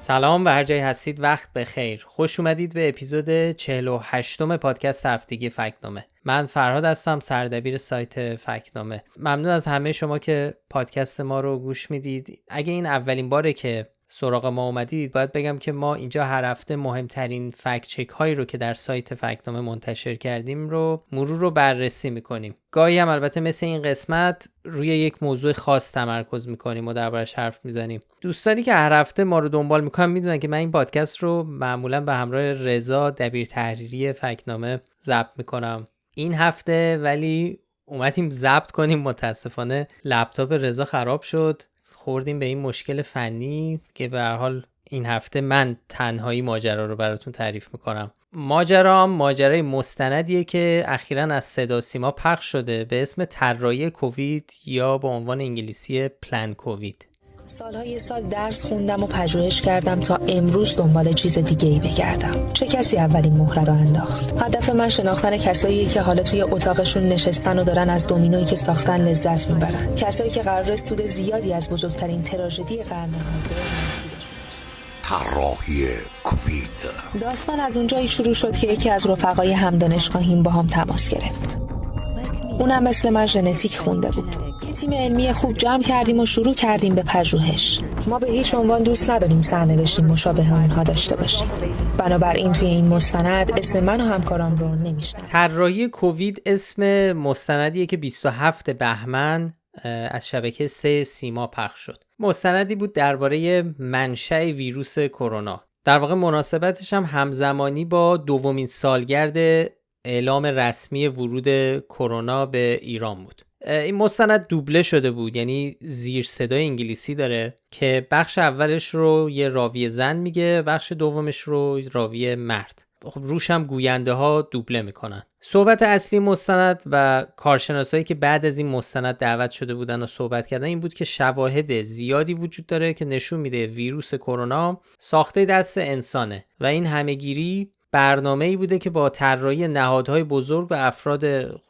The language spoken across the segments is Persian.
سلام و هر جایی هستید وقت بخیر خوش اومدید به اپیزود 48 م پادکست هفتگی فکنامه. من فرهاد هستم سردبیر سایت فکنامه. ممنون از همه شما که پادکست ما رو گوش می‌دید. اگه این اولین باره که سراغ ما اومدید باید بگم که ما اینجا هر هفته مهمترین فکت چک هایی رو که در سایت فکنامه منتشر کردیم رو مرور رو بررسی می‌کنیم. گاهی هم البته مثل این قسمت روی یک موضوع خاص تمرکز می‌کنیم و دربارش حرف می‌زنیم. دوستانی که هر هفته ما رو دنبال می‌کنن می‌دونن که من این پادکست رو معمولا به همراه رضا دبیر تحریری فکنامه ضبط می‌کنم. این هفته ولی اومدیم ضبط کنیم متاسفانه لپتاپ رضا خراب شد. خوردیم به این مشکل فنی که به حال این هفته من تنهایی ماجرا رو براتون تعریف می‌کنم. ماجرا ماجرای مستندیه که اخیرا از صدا سیما پخش شده به اسم طراحی کووید یا به عنوان انگلیسی پلان کووید. سالهای سال درس خوندم و پژوهش کردم تا امروز دنبال چیز دیگه ای بگردم. چه کسی اولین مهره رو انداخت؟ هدف من شناختن کسایی که حالا توی اتاقشون نشستن و دارن از دومینویی که ساختن لذت می‌برن. کسایی که قرار سود زیادی از بزرگترین تراژدی قرن حاضر طراحی کووید داستان از اونجایی شروع شد که یکی از رفقای همدانشگاهیم با هم تماس گرفت. اونم مثل من ژنتیک خونده بود. یه تیم علمی خوب جمع کردیم و شروع کردیم به پژوهش. ما به هیچ عنوان دوست نداریم سرنوشتی مشابه اونها داشته باشیم. بنابراین توی این مستند اسم من و همکارام رو نمیشنم طراحی کووید اسم مستندیه که 27 بهمن از شبکه سه سیما پخش شد. مستندی بود درباره منشأ ویروس کرونا. در واقع مناسبتش هم همزمانی با دومین سالگرد اعلام رسمی ورود کرونا به ایران بود. این مستند دوبله شده بود یعنی زیر صدای انگلیسی داره که بخش اولش رو یه راوی زن میگه بخش دومش رو راوی مرد. خب روش هم گوینده ها دوبله می‌کنن. صحبت اصلی مستند و کارشناسایی که بعد از این مستند دعوت شده بودن و صحبت کردن این بود که شواهد زیادی وجود داره که نشون میده ویروس کرونا ساخته دست انسانه و این همهگیری برنامه ای بوده که با طراحی نهادهای بزرگ و افراد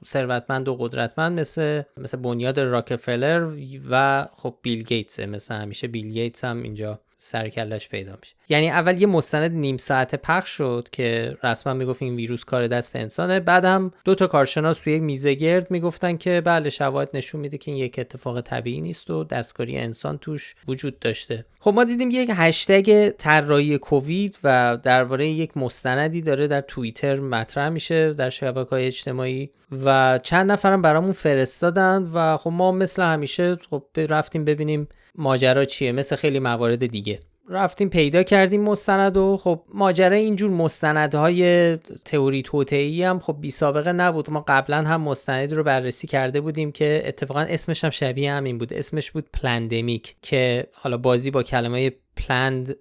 ثروتمند و قدرتمند مثل مثل بنیاد راکفلر و خب بیل گیتس مثل همیشه بیل گیتس هم اینجا سرکلش پیدا میشه. یعنی اول یه مستند نیم ساعته پخش شد که رسما می‌گفت این ویروس کار دست انسانه. بعد هم دو تا کارشناس توی میزه گرد می‌گفتن که بله شواهد نشون میده که این یک اتفاق طبیعی نیست و دستکاری انسان توش وجود داشته. خب ما دیدیم یک هشتگ طراحی کووید و درباره یک مستندی داره در توییتر مطرح میشه در شبکه های اجتماعی و چند نفرم برامون فرستادن و خب ما مثل همیشه خب رفتیم ببینیم ماجرا چیه مثل خیلی موارد دیگه. رفتیم پیدا کردیم مستند و خب ماجرا اینجور مستندهای تئوری توطئه‌ای هم خب بی سابقه نبود. ما قبلا هم مستندی رو بررسی کرده بودیم که اتفاقا اسمش هم شبیه همین بود. اسمش بود Plandemic که حالا بازی با کلمه planned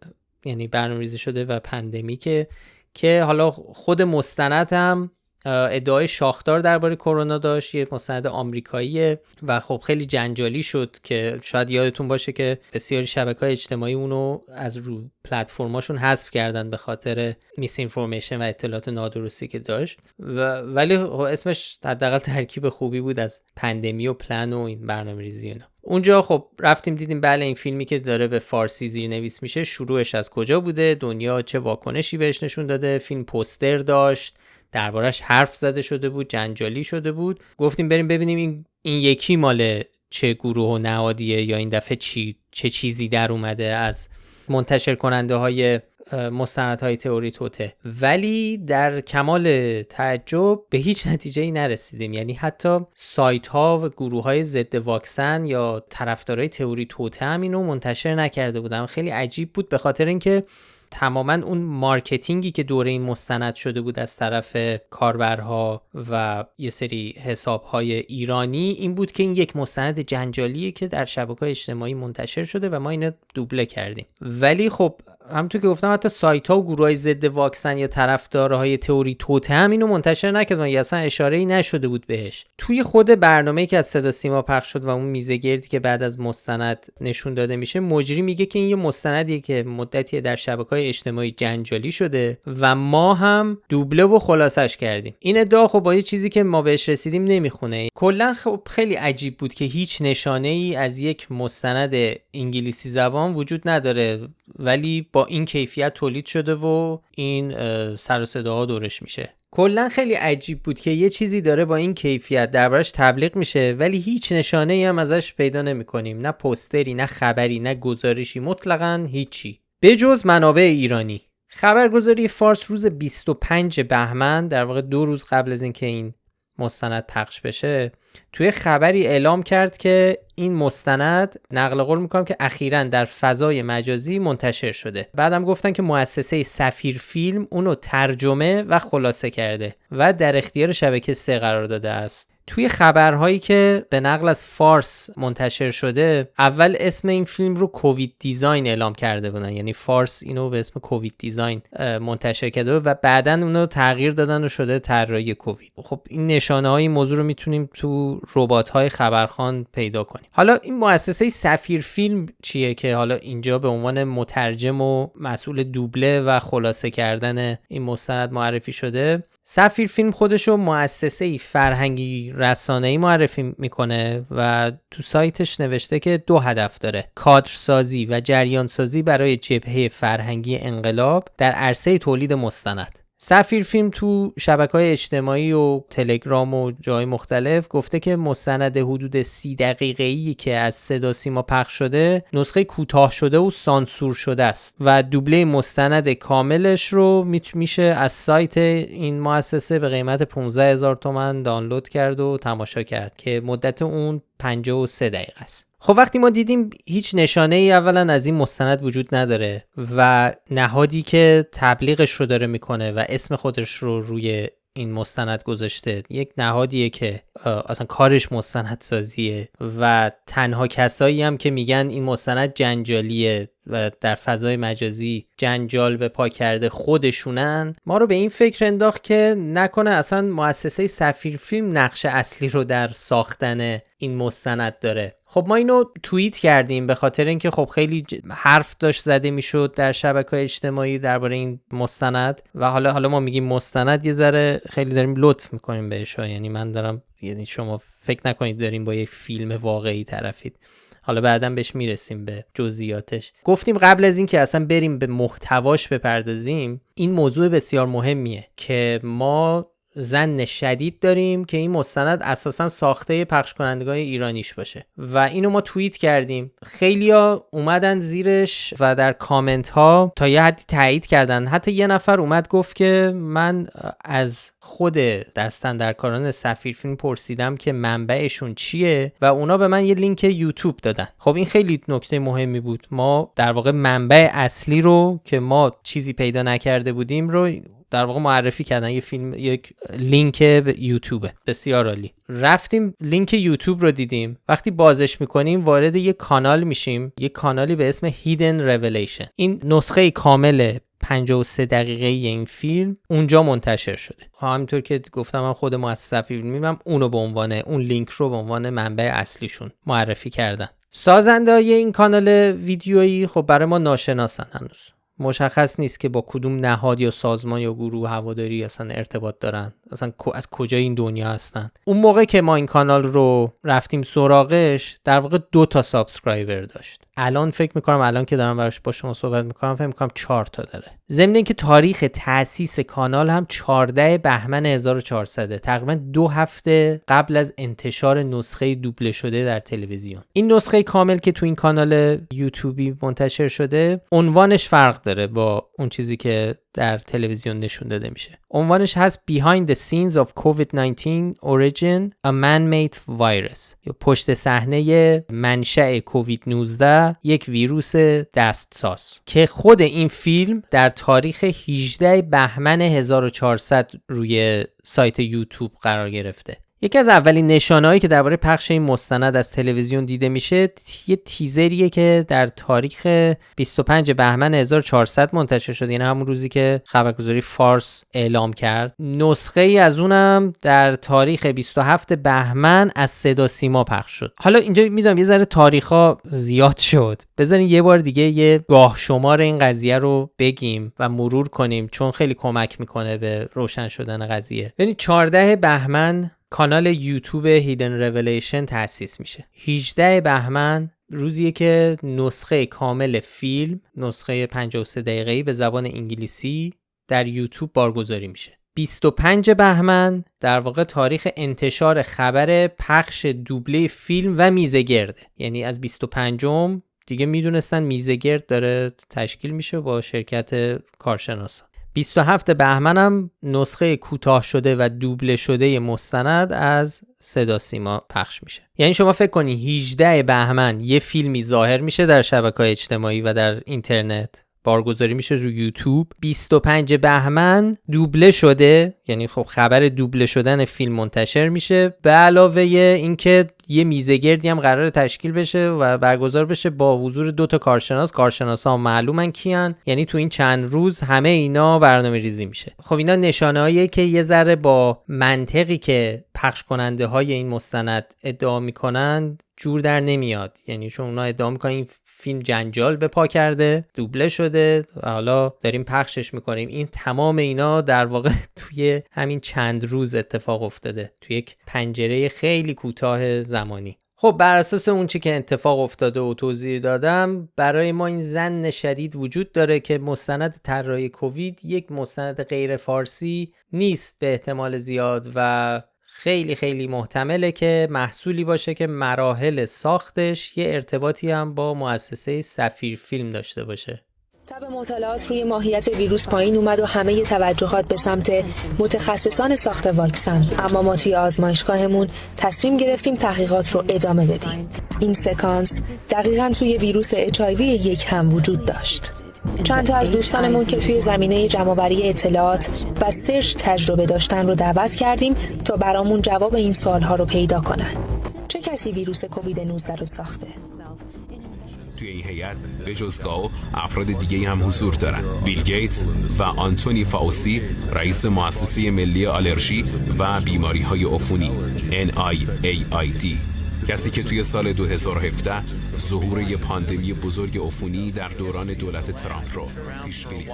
یعنی برنامه‌ریزی شده و pandemic ه که حالا خود مستند هم ادعای شاخدار درباره کرونا داشت یه مستند آمریکایی و خب خیلی جنجالی شد که شاید یادتون باشه که بسیاری شبکه های اجتماعی اونو از رو پلتفرماشون حذف کردن به خاطر میس و اطلاعات نادرستی که داشت. و ولی خب اسمش حداقل ترکیب خوبی بود از پندمی و پلن و این برنامه ریزی اینا. اونجا خب رفتیم دیدیم بله این فیلمی که داره به فارسی زیرنویس میشه شروعش از کجا بوده؟ دنیا چه واکنشی بهش نشون داده؟ فیلم پوستر داشت. دربارش حرف زده شده بود جنجالی شده بود. گفتیم بریم ببینیم این, این یکی مال چه گروه و نهادیه یا این دفعه چی چه چیزی در اومده از منتشر کننده های مستند های تئوری توته. ولی در کمال تعجب به هیچ نتیجه ای نرسیدیم. یعنی حتی سایت ها و گروه های ضد واکسن یا طرفدارای تئوری توته هم اینو منتشر نکرده بودن. خیلی عجیب بود به خاطر اینکه تماما اون marketing ی که دور این مستند شده بود از طرف کاربرها و یه سری حسابهای ایرانی این بود که این یک مستند جنجالیه که در شبکه اجتماعی منتشر شده و ما اینو دوبله کردیم. ولی خب همونطور که گفتم حتی سایت ها و گروه های ضد واکسن یا طرفدارهای تئوری توطئه هم اینو منتشر نکردن یا اصلا اشاره ای نشده بود بهش. توی خود برنامه که از صدا سیما پخش شد و اون میزگردی که بعد از مستند نشون داده میشه مجری میگه که این یه مستندیه که مدتی در شبکه های اجتماعی جنجالی شده و ما هم دوبله و خلاصش کردیم. این ادعا خب با یه چیزی که ما بهش رسیدیم نمی‌خونه. کلا خب خیلی عجیب بود که هیچ نشانه ای از یک مستند انگلیسی زبان وجود نداره ولی با این کیفیت تولید شده و این سر صداها دورش میشه. کلا خیلی عجیب بود که یه چیزی داره با این کیفیت دربارش تبلیغ میشه ولی هیچ نشانه ای هم ازش پیدا نمی کنیم نه پستری نه خبری نه گزارشی مطلقا هیچی. به جز منابع ایرانی. خبرگزاری فارس روز 25 بهمن در واقع دو روز قبل از اینکه این مستند پخش بشه توی خبری اعلام کرد که این مستند نقل قول می‌کنم که اخیرا در فضای مجازی منتشر شده. بعدم گفتن که مؤسسه سفیر فیلم اونو ترجمه و خلاصه کرده و در اختیار شبکه سه قرار داده است. توی خبرهایی که به نقل از فارس منتشر شده اول اسم این فیلم رو کووید دیزاین اعلام کرده بودن. یعنی فارس اینو به اسم کووید دیزاین منتشر کرده و بعدا اونو تغییر دادن و شده طراحی کووید. خب این نشانه های موضوع رو می‌تونیم تو ربات های خبرخان پیدا کنیم. حالا این مؤسسه سفیر فیلم چیه که حالا اینجا به عنوان مترجم و مسئول دوبله و خلاصه کردن این مستند معرفی شده؟ سفیر فیلم خودش رو مؤسسه فرهنگی رسانه‌ای معرفی می‌کنه و تو سایتش نوشته که دو هدف داره کادرسازی و جریان سازی برای جبهه فرهنگی انقلاب در عرصه تولید مستند. سفیر فیلم تو شبکه های اجتماعی و تلگرام و جای مختلف گفته که مستند حدود سی دقیقه ای که از صدا سیما پخش شده نسخه کوتاه شده و سانسور شده است و دوبله مستند کاملش رو میشه از سایت این مؤسسه به قیمت 15 هزار تومن دانلود کرد و تماشا کرد که مدت اون 53 دقیقه است. خب وقتی ما دیدیم هیچ نشانه ای اولا از این مستند وجود نداره و نهادی که تبلیغش رو داره می‌کنه و اسم خودش رو روی این مستند گذاشته یک نهادیه که اصلا کارش مستند سازیه و تنها کسایی هم که میگن این مستند جنجالیه و در فضای مجازی جنجال به پا کرده خودشونن ما رو به این فکر انداخت که نکنه اصلا مؤسسه سفیر فیلم نقش اصلی رو در ساختن این مستند داره. خب ما اینو توییت کردیم به خاطر اینکه خب خیلی حرف داشت زده می‌شد در شبکه اجتماعی درباره این مستند و حالا حالا ما میگیم مستند یه ذره خیلی داریم لطف می‌کنیم بهش یعنی من دارم یعنی شما فکر نکنید داریم با یک فیلم واقعی طرفید. حالا بعدا بهش می‌رسیم به جزئیاتش. گفتیم قبل از اینکه اصلا بریم به محتواش بپردازیم این موضوع بسیار مهمیه که ما زن شدید داریم که این مستند اساسا ساخته پخش کنندگان ایرانیش باشه. و اینو ما توییت کردیم. خیلیا اومدن زیرش و در کامنت ها تا یه حدی تایید کردن. حتی یه نفر اومد گفت که من از خود دست‌اندرکاران سفیر فیلم پرسیدم که منبعشون چیه و اونا به من یه لینک یوتیوب دادن. خب این خیلی نکته مهمی بود. ما در واقع منبع اصلی رو که ما چیزی پیدا نکرده بودیم رو در واقع معرفی کردن. یه فیلم یک لینک یوتیوب. بسیار عالی. رفتیم لینک یوتیوب رو دیدیم. وقتی بازش می‌کنیم وارد یه کانال میشیم. یه کانالی به اسم Hidden Revelation. این نسخه کامل 53 دقیقه این فیلم اونجا منتشر شده. همینطور که گفتم من خود مؤسسه فیلم اونو به عنوان اون لینک رو به عنوان منبع اصلیشون معرفی کردن. سازنده این کانال ویدیویی خب برای ما ناشناسن هنوز. مشخص نیست که با کدوم نهاد یا سازمان یا گروه هواداری اصلا ارتباط دارن. اصلا از کجا این دنیا هستن؟ اون موقع که ما این کانال رو رفتیم سراغش در واقع دو تا subscriber داشت. الان فکر می‌کنم الان که دارم براش با شما صحبت می‌کنم فکر می‌کنم 4 تا داره. ضمن اینکه تاریخ تاسیس کانال هم 14 بهمن 1400 تقریبا دو هفته قبل از انتشار نسخه دوبله شده در تلویزیون. این نسخه کامل که تو این کانال یوتیوبی منتشر شده عنوانش فرق داره با اون چیزی که در تلویزیون نشون داده میشه. عنوانش هست Behind the Scenes of COVID-19 Origin A Man-Made Virus یا پشت صحنه منشأ کووید 19 یک ویروس دستساز. که خود این فیلم در تاریخ 18 بهمن 1400 روی سایت یوتیوب قرار گرفته. یکی از اولین نشانهایی که درباره پخش این مستند از تلویزیون دیده میشه یه تیزریه که در تاریخ 25 بهمن 1400 منتشر شد یعنی همون روزی که خبرگزاری فارس اعلام کرد. نسخه ای از اونم در تاریخ 27 بهمن از صدا سیما پخش شد. حالا اینجا می‌دونم یه ذره تاریخا زیاد شد. بذارین یه بار دیگه یه گاه شمار این قضیه رو بگیم و مرور کنیم چون خیلی کمک می‌کنه به روشن شدن قضیه. یعنی 14 بهمن کانال یوتیوب Hidden Revelation تأسیس میشه. 18 بهمن روزیه که نسخه کامل فیلم نسخه 53 دقیقه‌ای به زبان انگلیسی در یوتیوب بارگذاری میشه. 25 بهمن در واقع تاریخ انتشار خبر پخش دوبله فیلم و میزگرده یعنی از 25 دیگه می‌دونستن میزگرد داره تشکیل میشه با شرکت کارشناسان 27 بهمن هم نسخه کوتاه شده و دوبله شده مستند از صدا سیما پخش میشه. یعنی شما فکر کنی 18 بهمن یه فیلمی ظاهر میشه در شبکه اجتماعی و در اینترنت؟ بارگذاری میشه رو یوتیوب. 25 بهمن دوبله شده یعنی خب خبر دوبله شدن فیلم منتشر میشه. به علاوه اینکه یه میزگردی هم قرار تشکیل بشه و برگزار بشه با حضور دو تا کارشناس. کارشناس ها معلومن کیان. یعنی تو این چند روز همه اینا برنامه ریزی میشه. خب اینا نشانه که یه ذره با منطقی که پخش کننده های این مستند ادعا می‌کنن جور در نمیاد. یعنی چون اونا ادعا می‌کنن این فیلم جنجال به پا کرده دوبله شده حالا داریم پخشش می‌کنیم. این تمام اینا در واقع توی همین چند روز اتفاق افتاده. توی یک پنجره خیلی کوتاه زمانی. خب بر اساس اون چی که اتفاق افتاده و توضیح دادم برای ما این زن شدید وجود داره که مستند طراحی کووید یک مستند غیر فارسی نیست به احتمال زیاد و خیلی خیلی محتمله که محصولی باشه که مراحل ساختش یه ارتباطی هم با مؤسسه سفیر فیلم داشته باشه. تب مطالعات روی ماهیت ویروس پایین اومد و همه توجهات به سمت متخصصان ساخت واکسن. اما ما توی آزمایشگاهمون تصمیم گرفتیم تحقیقات رو ادامه بدیم. این سکانس دقیقا توی ویروس اچایوی یک هم وجود داشت. چند تا از دوستانمون که توی زمینه جمعآوری اطلاعات و سرچ تجربه داشتن رو دعوت کردیم تا برامون جواب این سوالها رو پیدا کنن. چه کسی ویروس کووید 19 رو ساخته؟ توی این هیئت به جز گاو افراد دیگه هم حضور دارن. بیل گیتس و آنتونی فاوسی رئیس مؤسسه ملی آلرژی و بیماری های عفونی NIAID کسی که توی سال 2017 ظهور یه پاندمی بزرگ عفونی در دوران دولت ترامپ رو پیش بینی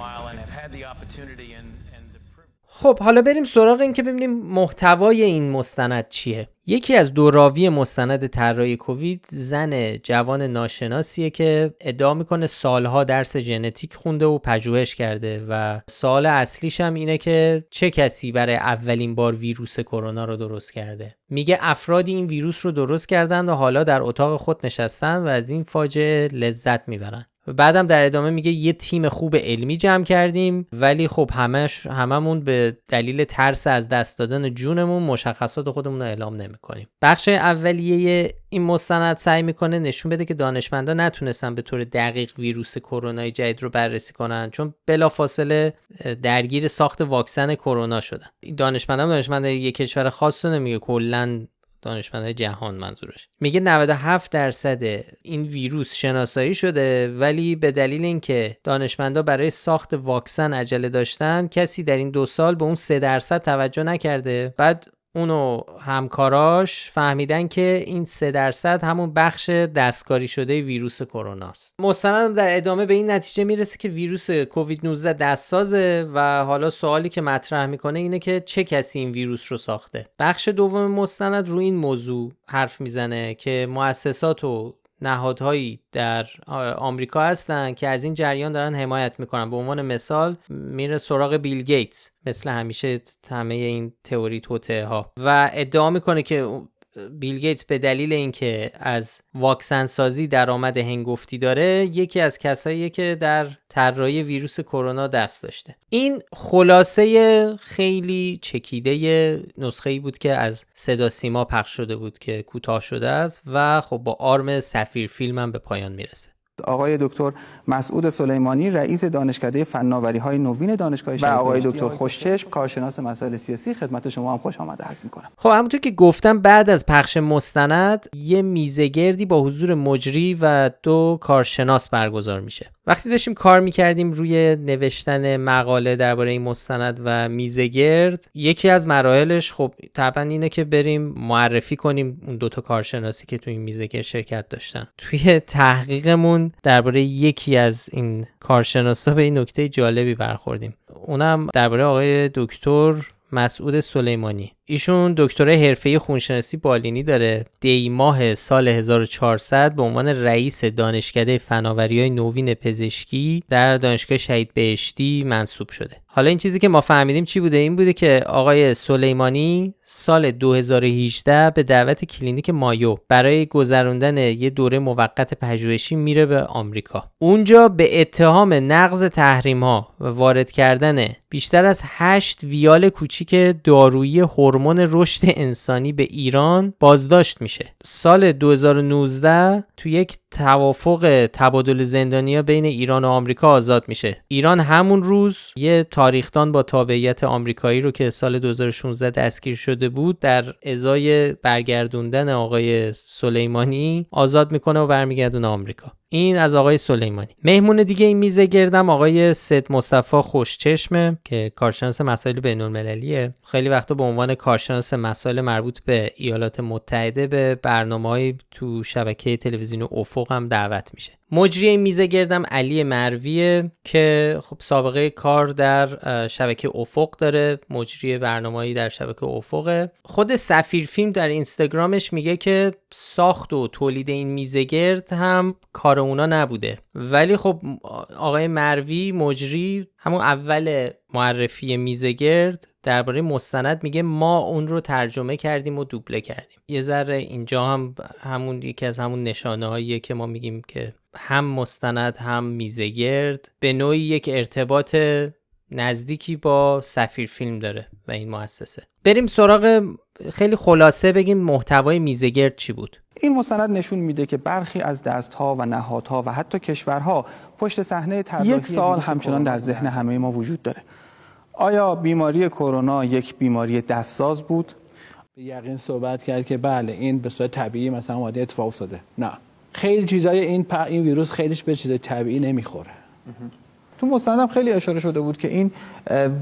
خب حالا بریم سراغ این که ببینیم محتوای این مستند چیه. یکی از دو راوی مستند طراحی کووید زن جوان ناشناسیه که ادعا می‌کنه سالها درس ژنتیک خونده و پژوهش کرده و سوال اصلیش هم اینه که چه کسی برای اولین بار ویروس کرونا رو درست کرده. میگه افرادی این ویروس رو درست کردن و حالا در اتاق خود نشستن و از این فاجعه لذت می‌برن بعدم در ادامه میگه یه تیم خوب علمی جمع کردیم ولی خب همش هممون به دلیل ترس از دست دادن جونمون مشخصات خودمون رو اعلام نمی‌کنیم. بخش اولیه این مستند سعی می‌کنه نشون بده که دانشمندا نتونستن به طور دقیق ویروس کرونا جدید رو بررسی کنن چون بلافاصله درگیر ساخت واکسن کرونا شدن. دانشمندا دانشمند یک کشور خاص رو نمیگه کلا دانشمندای جهان منظورش. میگه 97 درصد این ویروس شناسایی شده ولی به دلیل اینکه دانشمندا برای ساخت واکسن عجله داشتن کسی در این دو سال به اون 3 درصد توجه نکرده. بعد اونو همکاراش فهمیدن که این سه درصد همون بخش دستکاری شده ویروس کرونا است. مستند در ادامه به این نتیجه می‌رسه که ویروس کووید 19 دستسازه و حالا سوالی که مطرح می‌کنه اینه که چه کسی این ویروس رو ساخته. بخش دوم مستند رو این موضوع حرف می‌زنه که مؤسسات و نهادهایی در آمریکا هستن که از این جریان دارن حمایت می‌کنن. به عنوان مثال میره سراغ بیل گیتس مثل همیشه همه این تئوری توته ها و ادعا می‌کنه که بیل گیتس به دلیل اینکه از واکسن سازی درآمد هنگفتی داره یکی از کسایی که در طراحی ویروس کرونا دست داشته. این خلاصه خیلی چکیده نسخه ای بود که از صدا سیما پخش شده بود که کوتاه شده است و خب با آرم سفیر فیلم هم به پایان می‌رسه. آقای دکتر مسعود سلیمانی رئیس دانشکده فناوری های نوین دانشگاه و آقای دکتر خوشچشم کارشناس مسائل سیاسی خدمت شما هم خوش آمده هست می‌کنم. خب همونطور که گفتم بعد از پخش مستند یه میزگردی با حضور مجری و دو کارشناس برگزار میشه. وقتی داشتیم کار می‌کردیم روی نوشتن مقاله درباره این مستند و میزگرد یکی از مراحلش خب طبعا اینه که بریم معرفی کنیم اون دوتا کارشناسی که توی این میزگرد شرکت داشتن. توی تحقیقمون درباره یکی از این کارشناسا به این نکته جالبی برخوردیم. اونم درباره آقای دکتر مسعود سلیمانی. ایشون دکترای حرفه‌ای خونشناسی بالینی داره. دی ماه سال 1400 به عنوان رئیس دانشکده فناوری های نوین پزشکی در دانشگاه شهید بهشتی منصوب شده. حالا این چیزی که ما فهمیدیم چی بوده؟ این بوده که آقای سلیمانی سال 2018 به دعوت کلینیک مایو برای گذراندن یه دوره موقت پژوهشی میره به آمریکا. اونجا به اتهام نقض تحریم ها و وارد کردن بیشتر از 8 ویال کوچیک دارویی هورمون رشد انسانی به ایران بازداشت میشه. سال 2019 تو یک توافق تبادل زندانیا بین ایران و آمریکا آزاد میشه. ایران همون روز یه تاریخدان با تابعیت آمریکایی رو که سال 2016 دستگیر شده بود در ازای برگردوندن آقای سلیمانی آزاد می‌کنه و برمیگردونه آمریکا. این از آقای سلیمانی. مهمون دیگه این میزه گردم آقای سید مصطفی خوشچشمه که کارشناس مسائل بین المللیه خیلی وقتا به عنوان کارشناس مسائل مربوط به ایالات متحده به برنامه های تو شبکه تلویزیون افق هم دعوت میشه. مجری این میزه گردم علی مرویه که خب سابقه کار در شبکه افق داره. مجری برنامه‌ای در شبکه افقه. خود سفیر فیلم در اینستاگرامش میگه که ساخت و تولید این میزه گرد هم کار اونا نبوده. ولی خب آقای مروی مجری همون اول معرفی میزگرد درباره مستند میگه ما اون رو ترجمه کردیم و دوبله کردیم. یه ذره اینجا هم همون یکی از همون نشانه هاییه که ما میگیم که هم مستند هم میزگرد. به نوعی یک ارتباط نزدیکی با سفیر فیلم داره و این مؤسسه. بریم سراغ خیلی خلاصه بگیم محتوای میزگرد چی بود. این مستند نشون میده که برخی از دستها و نهادها و حتی کشورها پشت صحنه یک سال همچنان در ذهن همه ما وجود داره. آیا بیماری کرونا یک بیماری دستساز بود؟ به یقین صحبت کرد که بله این به صورت طبیعی مثلا ماده اتفاق افتاده. نه. خیلی چیزای این این ویروس خیلیش به چیز طبیعی نمی‌خوره. تو مستندم خیلی اشاره شده بود که این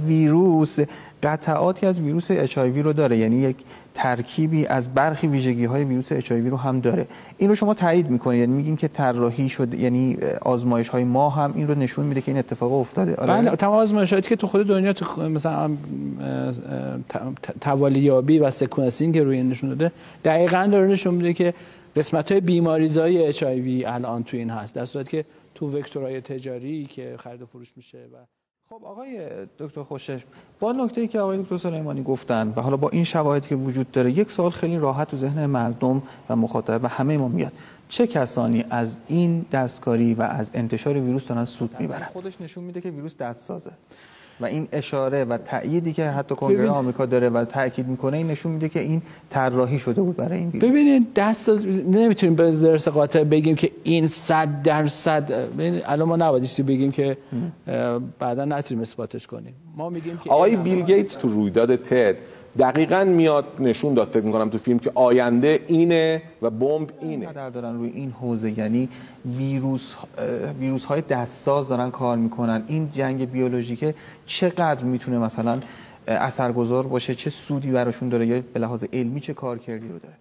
ویروس قطعاتی از ویروس HIV رو داره. یعنی یک ترکیبی از برخی ویژگی های ویروس HIV رو هم داره. این رو شما تایید می‌کنید یعنی میگین که طراحی شد یعنی آزمایش های ما هم این رو نشون میده که این اتفاق افتاده. آره. بله تمام آزمایشاتی که تو خود دنیا تو مثلا توالیابی و sequencing روی نشون داده دقیقاً داره نشون میده که قسمت های بیماریزای HIV الان تو این هست. در صورتی که تو وکتورهای تجاری که خرید و فروش میشه و خب آقای دکتر خوشش با نکته ای که آقای دکتر سلیمانی گفتن و حالا با این شواهدی که وجود داره یک سوال خیلی راحت تو ذهن مردم و مخاطب و همه ما میاد. چه کسانی از این دستکاری و از انتشار ویروس دارن سود می‌برن؟ خودش نشون میده که ویروس دست سازه و این اشاره و تأییدی که حتی کنگره آمریکا داره و تاکید می‌کنه این نشون میده که این طراحی شده بود برای این ببینید دست نمی‌تونیم به درس قاطع بگیم که این 100 درصد ببینید الان ما نباید بگیم که بعدا نتونیم اثباتش کنیم. ما میگیم که آقای بیل گیتس تو رویداد تد دقیقا میاد نشون داد فکر می‌کنم تو فیلم که آینده اینه و بمب اینه. در دارن روی این حوزه یعنی ویروس ویروس های دستساز دارن کار می‌کنن. این جنگ بیولوژیکه چقدر می‌تونه مثلا اثرگذار باشه؟ چه سودی براشون داره؟ یا به لحاظ علمی چه کار کردی رو داره؟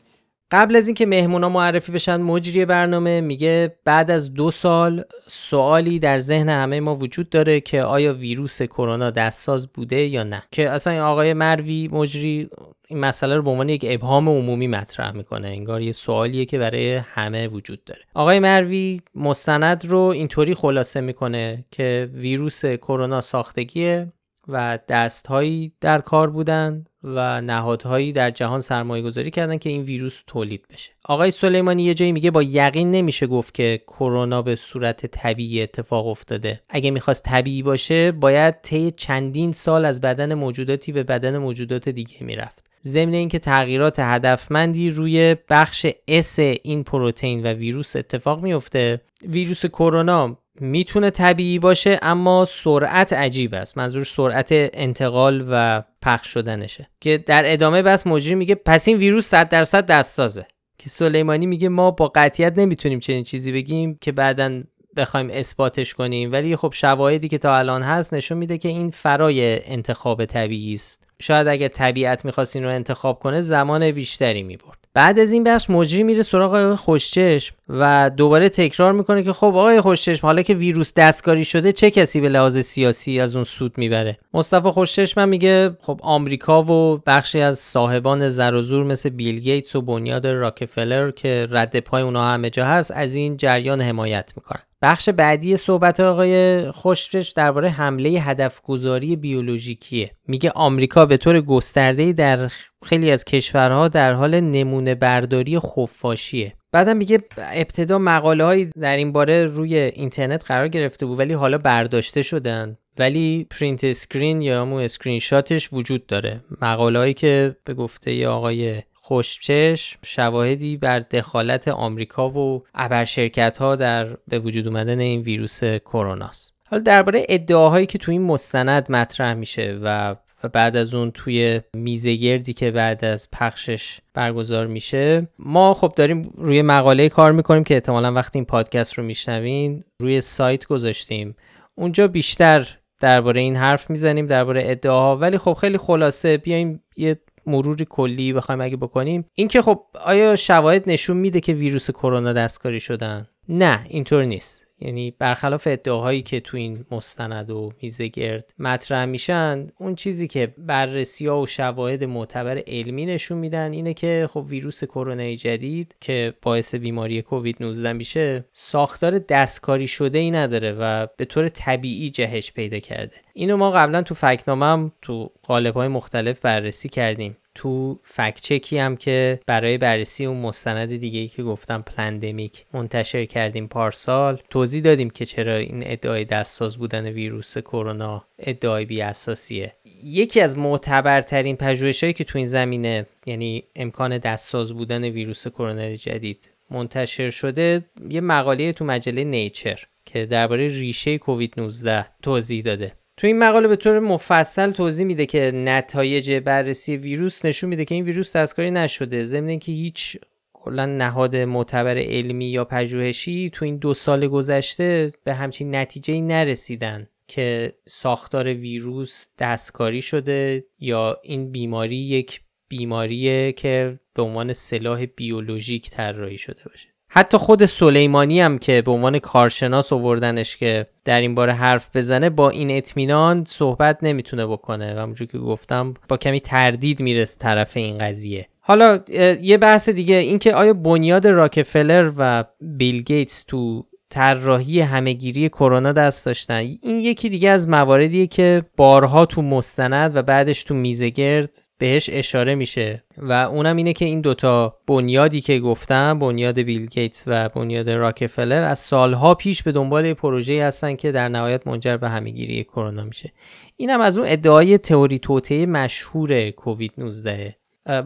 قبل از اینکه مهمونا معرفی بشن مجری برنامه میگه بعد از دو سال سوالی در ذهن همه ما وجود داره که آیا ویروس کرونا دستساز بوده یا نه. که اصلا آقای مروی مجری این مسئله رو به عنوان یک ابهام عمومی مطرح می‌کنه. انگار یه سوالیه که برای همه وجود داره. آقای مروی مستند رو اینطوری خلاصه می‌کنه که ویروس کرونا ساختگیه و دستهایی در کار بودند و نهادهایی در جهان سرمایه گذاری کردن که این ویروس تولید بشه. آقای سلیمانی یه جایی میگه با یقین نمیشه گفت که کرونا به صورت طبیعی اتفاق افتاده. اگه می‌خواست طبیعی باشه باید طی چندین سال از بدن موجوداتی به بدن موجودات دیگه می‌رفت. ضمن اینکه تغییرات هدفمندی روی بخش اس این پروتئین و ویروس اتفاق میفته ویروس کرونا می‌تونه طبیعی باشه اما سرعت عجیب است. منظور سرعت انتقال و پخش شدنشه. که در ادامه بس مجری میگه پس این ویروس 100 درصد دستسازه. که سلیمانی میگه ما با قطیت نمی‌تونیم چنین چیزی بگیم که بعدا بخوایم اثباتش کنیم. ولی خب شواهدی که تا الان هست نشون میده که این فرای انتخاب طبیعی است. شاید اگر طبیعت می‌خواست این رو انتخاب کنه زمان بیشتری می‌برد. بعد از این بخش مجری میره سراغ آقای خوشچشم و دوباره تکرار می‌کنه که خب آقای خوشچشم حالا که ویروس دستکاری شده چه کسی به لحاظ سیاسی از اون سود می‌بره؟ مصطفی خوشچشم میگه خب آمریکا و بخشی از صاحبان زر و زور مثل بیل گیتس و بنیاد راکفلر که رد پای اونها همه جا هست از این جریان حمایت می‌کنن. بخش بعدی صحبت آقای خوشفش درباره حمله هدف گذاری بیولوژیکیه. میگه آمریکا به طور گسترده در خیلی از کشورها در حال نمونه برداری خفاشیه. بعدم میگه ابتدا مقاله هایی در این باره روی اینترنت قرار گرفته بود ولی حالا برداشته شدن. ولی print screen یا همون اسکرین شاتش وجود داره. مقاله هایی که به گفته آقای خوشچشم شواهدی بر دخالت آمریکا و ابرشرکت ها در به وجود اومدن این ویروس کرونا است حالا درباره ادعاهایی که تو این مستند مطرح میشه و بعد از اون توی میزه گردی که بعد از پخشش برگزار میشه ما خب داریم روی مقاله کار می‌کنیم که احتمالا وقتی این پادکست رو میشنوین روی سایت گذاشتیم. اونجا بیشتر درباره این حرف می‌زنیم درباره ادعاها ولی خب خیلی خلاصه بیایم یه مروری کلی بخوایم اگه بکنیم. اینکه خب آیا شواهد نشون میده که ویروس کرونا دستکاری شدن؟ نه اینطور نیست. یعنی برخلاف ادعاهایی که تو این مستند و میزه گرد مطرح میشن اون چیزی که بررسی ها و شواهد معتبر علمی نشون میدن اینه که خب ویروس کرونا جدید که باعث بیماری کووید 19 میشه ساختار دستکاری شده ای نداره و به طور طبیعی جهش پیدا کرده. اینو ما قبلا تو فکنامه هم تو قالب های مختلف بررسی کردیم. تو fact-check ی هم که برای بررسی اون مستند دیگه ای که گفتم پلندمیک منتشر کردیم پارسال توضیح دادیم که چرا این ادعای دستساز بودن ویروس کرونا ادعای بی اساسیه یکی از معتبرترین پژوهشهایی که تو این زمینه یعنی امکان دستساز بودن ویروس کرونا جدید منتشر شده یه مقاله تو مجله نیچر که درباره ریشه کووید 19 توضیح داده. تو این مقاله به طور مفصل توضیح میده که نتایج بررسی ویروس نشون میده که این ویروس دستکاری نشده. ضمن اینکه هیچ کلا نهاد معتبر علمی یا پژوهشی تو این دو سال گذشته به همچین نتیجه نرسیدن که ساختار ویروس دستکاری شده یا این بیماری یک بیماریه که به عنوان سلاح بیولوژیک طراحی شده باشه. حتی خود سلیمانی هم که به عنوان کارشناس آوردنش که در این باره حرف بزنه با این اطمینان صحبت نمی‌تونه بکنه. و همونجور که گفتم با کمی تردید می‌رسه طرف این قضیه. حالا یه بحث دیگه اینکه آیا بنیاد راکفلر و بیل گیتس تو طراحی همهگیری کرونا دست داشتن؟ این یکی دیگه از مواردیه که بارها تو مستند و بعدش تو میزگرد بهش اشاره میشه. و اونم اینه که این دوتا بنیادی که گفتم بنیاد بیل گیتس و بنیاد راکفلر از سالها پیش به دنبال پروژه هستن که در نهایت منجر به همهگیری کرونا میشه. اینم از اون ادعای تئوری توطئه مشهور کووید 19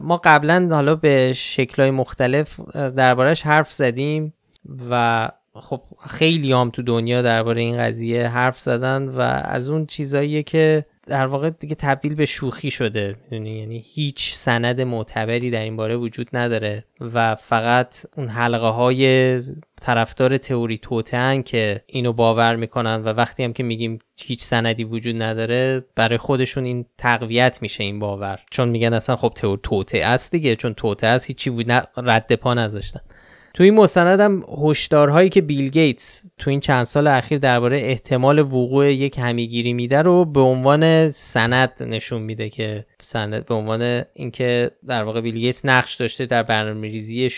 ما قبلا حالا به شکلهای مختلف دربارش حرف زدیم و خب خیلی هم تو دنیا درباره این قضیه حرف زدن و از اون چیزاییه که در واقع دیگه تبدیل به شوخی شده یعنی هیچ سند معتبری در این باره وجود نداره و فقط اون حلقه های طرفدار تئوری توتن که اینو باور می‌کنن و وقتی هم که میگیم هیچ سندی وجود نداره برای خودشون این تقویت میشه این باور. چون میگن اصلا خب تئوری توته است دیگه چون توته است هیچی رد پا نذاشتن. تو این مستند هم هشدارهایی که بیل گیتس تو این چند سال اخیر درباره احتمال وقوع یک همیگیری میده رو به عنوان سند نشون میده که سند به عنوان اینکه در واقع بیل گیتس نقش داشته در برنامه‌ریزی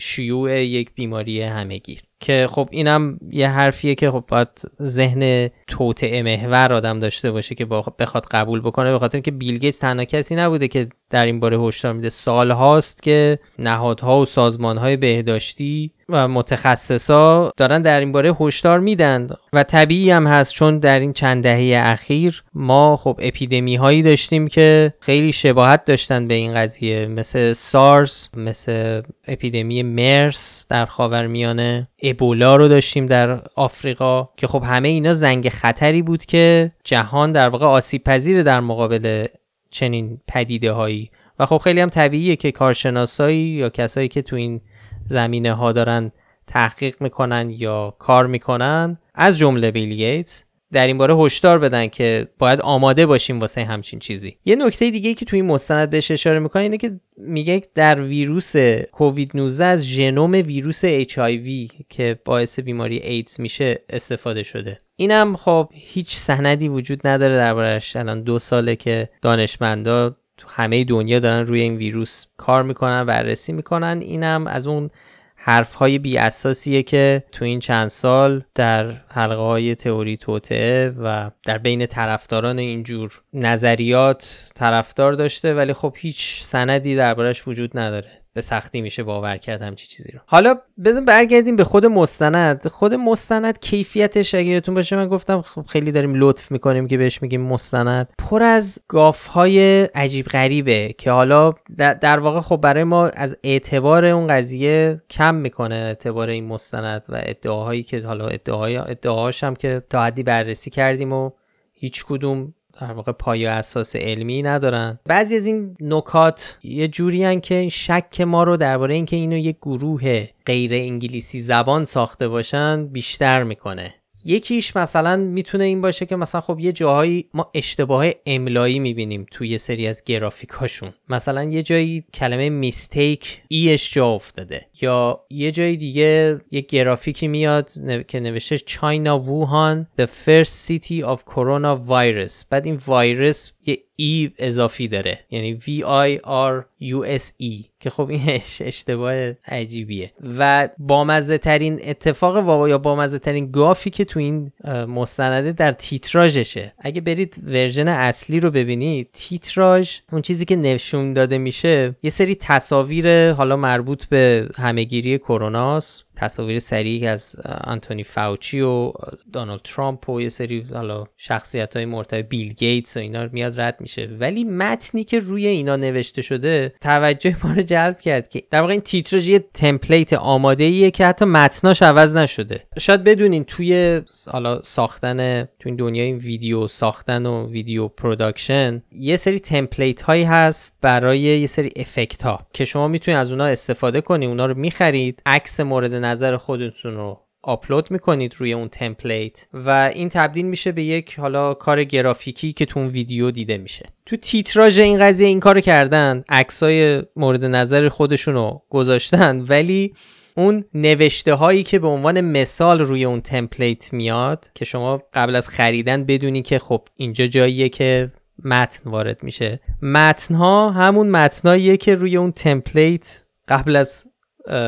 شیوع یک بیماری همهگیر. که خب اینم یه حرفیه که خب باید ذهن توطعه محور آدم داشته باشه که بخواد قبول بکنه به خاطر اینکه بیل گیتس تنها کسی نبوده که در این باره هشدار میده. سال هاست که نهادها و سازمانهای بهداشتی و متخصصا دارن در این باره هشدار میدن و طبیعی هم هست چون در این چند دهه اخیر ما خب اپیدمی هایی داشتیم که خیلی شباهت داشتن به این قضیه مثل سارس مثل اپیدمی مرس در خاورمیانه ابولا رو داشتیم در آفریقا که خب همه اینا زنگ خطری بود که جهان در واقع آسیب پذیر در مقابل چنین پدیده هایی و خب خیلی هم طبیعیه که کارشناسایی یا کسایی که تو این زمینه ها دارن تحقیق می‌کنن یا کار می‌کنن. از جمله بیل گیتس در این باره هشدار بدن که باید آماده باشیم واسه همچین چیزی. یه نکته دیگه که توی این مستند بهش اشاره می‌کنه اینه که میگه در ویروس کووید 19 از ژنوم ویروس HIV که باعث بیماری ایدز میشه استفاده شده. اینم خب هیچ سندی وجود نداره دربارش الان دو ساله که دانشمندا همه دنیا دارن روی این ویروس کار می‌کنن بررسی می‌کنن. اینم از اون حرف های بی اساسیه که تو این چند سال در حلقه های تئوری توطعه و در بین طرفداران اینجور نظریات طرفدار داشته ولی خب هیچ سندی دربارش وجود نداره. به سختی میشه باور کرد همچی چیزی رو. حالا بزن برگردیم به خود مستند. خود مستند کیفیتش اگه یادتون باشه من گفتم خب خیلی داریم لطف می‌کنیم که بهش میگیم مستند. پر از گاف های عجیب غریبه که حالا در واقع خب برای ما از اعتبار اون قضیه کم می‌کنه اعتبار این مستند و ادعاهایی که حالا ادعاهای ادعاهاش هم که تا حدی بررسی کردیم و هیچ کدوم در واقع پایه اساس علمی ندارن. بعضی از این نکات یه جوری که شک ما رو درباره اینکه اینو یک گروه غیر انگلیسی زبان ساخته باشن بیشتر می‌کنه. یکیش مثلا می‌تونه این باشه که مثلا خب یه جاهایی ما اشتباه املایی می‌بینیم توی یه سری از گرافیکاشون مثلا یه جایی کلمه میستیک ایش جا افتاده. یا یه جای دیگه یه گرافیکی میاد که نوشته چاینا ووهان the first city of coronavirus. بعد این ویروس یه ای اضافی داره. یعنی V I R U S E. که خب این اشتباه عجیبیه. و بامزه ترین اتفاق یا بامزه ترین گافی که تو این مستنده در تیتراژشه. اگه برید ورژن اصلی رو ببینید تیتراژ اون چیزی که نشون داده میشه یه سری تصاویر حالا مربوط به همهگیری کروناست تصاویر سریع از آنتونی فاوچی و دونالد ترامپ و یه سری حالا شخصیت های مرتبط بیل گیتس و اینا میاد رد میشه. ولی متنی که روی اینا نوشته شده توجه ما رو جلب کرد که در واقع این تیتراژ یه template آماده ایه که حتی متناش عوض نشده. شاید بدونین توی حالا ساختن تو این دنیای این ویدیو ساختن و video production یه سری template هایی هست برای یه سری effect ها که شما می‌تونید از اونها استفاده کنید اونا می‌خرید عکس مورد نظر خودتون رو آپلود می‌کنید روی اون template و این تبدیل میشه به یک حالا کار گرافیکی که تو اون ویدیو دیده میشه. تو تیتراژ این قضیه این کارو کردن عکسای مورد نظر خودشون رو گذاشتن ولی اون نوشته هایی که به عنوان مثال روی اون تمپلیت میاد که شما قبل از خریدن بدونی که خب اینجا جاییه که متن وارد میشه. متن ها همون متناییه که روی اون تمپلیت قبل از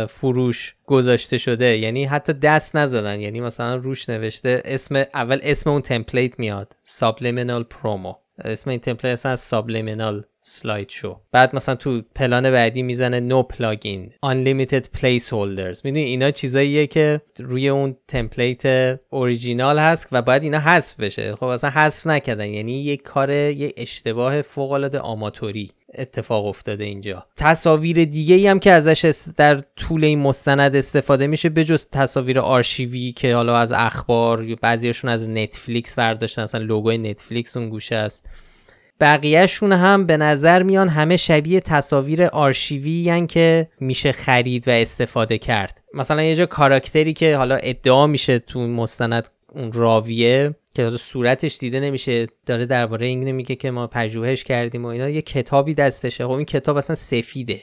فروش گذاشته شده. یعنی حتی دست نزدن. یعنی مثلا روش نوشته اسم اول اسم اون تمپلیت میاد. سابلیمینال پرومو اسم این template اصلا subliminal slideshow بعد مثلا تو پلان بعدی می‌زنه no plugin unlimited holders می‌دونی اینا چیزاییه که روی اون template original هست و باید اینا حذف بشه. خب اصلا حذف نکردن. یعنی یه کار یه اشتباه فوق العاده آماتوری اتفاق افتاده اینجا. تصاویر دیگه ای هم که ازش در طول این مستند استفاده میشه به جز تصاویر آرشیوی که حالا از اخبار بعضیشون از نتفلیکس برداشتن اصلا لوگوی نتفلیکس اون گوشه است. بقیهشون هم به نظر میان همه شبیه تصاویر آرشیوی که میشه خرید و استفاده کرد. مثلا یه جا کاراکتری که حالا ادعا میشه تو مستند اون راویه که صورتش دیده نمیشه داره درباره این میگه که ما پژوهش کردیم و اینا یه کتابی دستشه. خب این کتاب اصلا سفیده.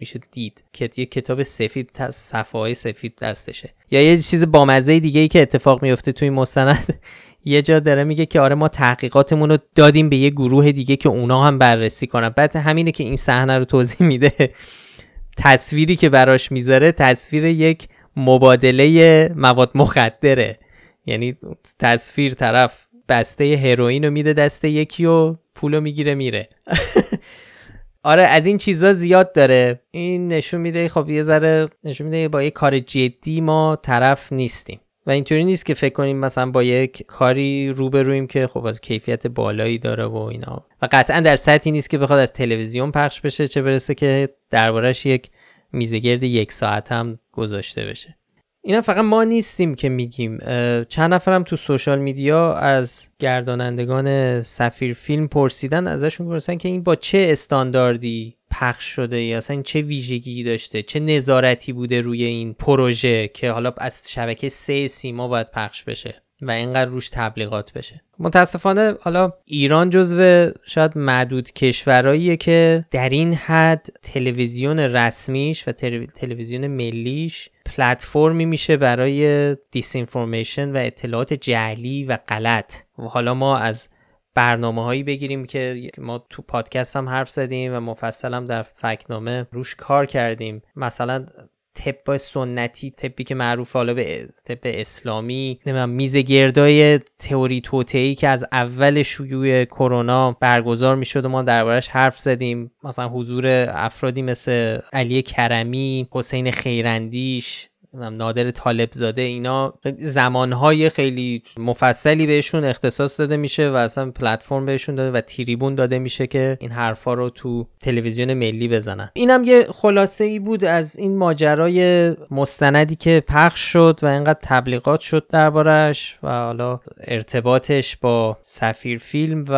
میشه دید که یه کتاب سفید صفحه های سفید دستشه. یا یه چیز بامزه دیگه ای که اتفاق میفته توی مستند یه جا داره میگه که آره ما تحقیقاتمون رو دادیم به یه گروه دیگه که اونا هم بررسی کنن. بعد همینه که این صحنه رو توضیح میده. تصویری که براش می‌ذاره تصویر یک مبادله مواد مخدره. یعنی تصویر طرف بسته هروئین رو میده دست یکی و پولو می‌گیره میره. آره از این چیزا زیاد داره. این نشون میده خب یه ذره نشون میده با یه کار جدی ما طرف نیستیم. و اینطوری نیست که فکر کنیم مثلا با یک کاری روبرویم که خب کیفیت بالایی داره و اینا. و قطعا در سطحی نیست که بخواد از تلویزیون پخش بشه چه برسه که دربارش یک میزگرد یک ساعت هم گذاشته بشه. اینا فقط ما نیستیم که میگیم. چند نفرم تو سوشال میدیا از گردانندگان سفیر فیلم پرسیدن ازشون پرسیدن که این با چه استانداردی پخش شده یا اصلا چه ویژگی داشته؟ چه نظارتی بوده روی این پروژه که حالا از شبکه سه سیما باید پخش بشه و اینقدر روش تبلیغات بشه؟ متاسفانه حالا ایران جزو شاید معدود کشورهاییه که در این حد تلویزیون رسمیش و تلویزیون ملیش پلتفرمی میشه برای دیس و اطلاعات جعلی و غلط. حالا ما از برنامه هایی بگیریم که ما تو پادکست هم حرف زدیم و مفصل هم در فکنامه روش کار کردیم. مثلا طب سنتی طبی که معروف حالا به طب اسلامی نمی‌دونم میز گردای تئوری توتعی که از اول شیوع کرونا برگزار می‌شد و ما دربارش حرف زدیم. مثلا حضور افرادی مثل علی کرمی حسین خیرندیش نادر طالب زاده اینا زمانهای خیلی مفصلی بهشون اختصاص داده میشه و اصلا پلتفرم بهشون داده و تریبون داده میشه که این حرفا رو تو تلویزیون ملی بزنن. اینم یه خلاصه ای بود از این ماجرای مستندی که پخش شد و اینقدر تبلیغات شد دربارش و حالا ارتباطش با سفیر فیلم و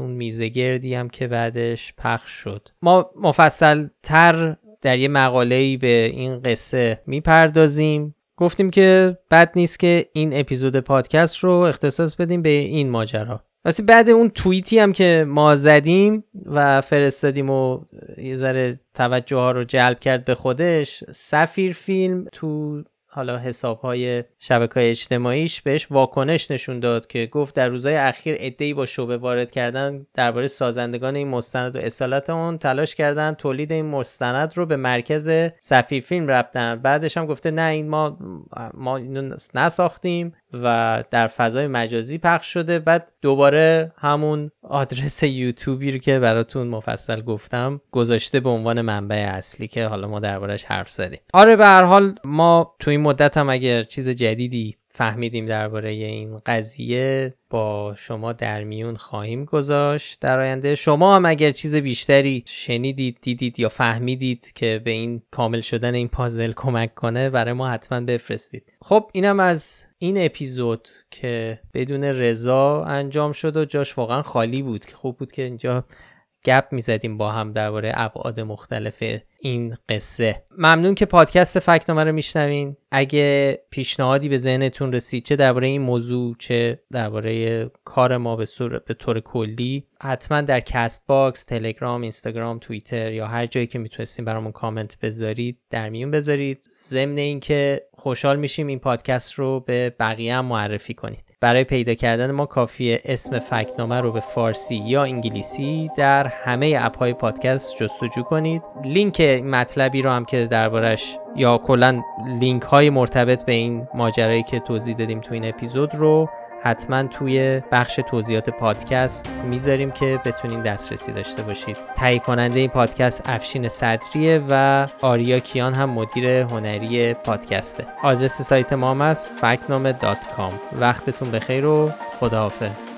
اون میزگردی هم که بعدش پخش شد. ما مفصل تر در یه مقاله به این قصه می‌پردازیم. گفتیم که بد نیست که این اپیزود پادکست رو اختصاص بدیم به این ماجرا. راستی بعد اون توییتی هم که ما زدیم و فرستادیم و یه ذره توجه ها رو جلب کرد به خودش سفیر فیلم تو حالا حساب های شبکه های اجتماعیش بهش واکنش نشون داد که گفت در روزهای اخیر ادهی با شعبه وارد کردن درباره سازندگان این مستند و اصالت اون تلاش کردن تولید این مستند رو به مرکز سفیر فیلم رفتن. بعدش هم گفته نه این ما ما اینو نساختیم و در فضای مجازی پخش شده. بعد دوباره همون آدرس یوتیوبی رو که براتون مفصل گفتم گذاشته به عنوان منبع اصلی که حالا ما دربارش حرف زدیم. آره به هر حال ما تو مدت هم اگر چیز جدیدی فهمیدیم درباره این قضیه با شما در میون خواهیم گذاشت در آینده. شما هم اگر چیز بیشتری شنیدید دیدید یا فهمیدید که به این کامل شدن این پازل کمک کنه برای ما حتما بفرستید. خب اینم از این اپیزود که بدون رضا انجام شد و جاش واقعا خالی بود. که خوب بود که اینجا گپ می‌زدیم با هم درباره ابعاد مختلف این قصه. ممنون که پادکست فکنامه رو میشنوین. اگه پیشنهادی به ذهنتون رسید چه درباره این موضوع چه درباره کار ما به به طور کلی حتما در کست باکس تلگرام اینستاگرام توییتر یا هر جایی که می‌تونستین برامون کامنت بذارید در میون بذارید. ضمن اینکه خوشحال میشیم این پادکست رو به بقیه هم معرفی کنید. برای پیدا کردن ما کافیه اسم فکنامه رو به فارسی یا انگلیسی در همه اپ های پادکست جستجو کنید. لینک مطلبی رو هم که دربارش یا کلا لینک های مرتبط به این ماجرایی که توضیح دادیم تو این اپیزود رو حتما توی بخش توضیحات پادکست می‌ذاریم که بتونین دسترسی داشته باشید. تهیه کننده این پادکست افشین صدریه و آریا کیان هم مدیر هنری پادکسته. آدرس سایت ما هم است فکنامه وقتتون بخیر و خداحافظ.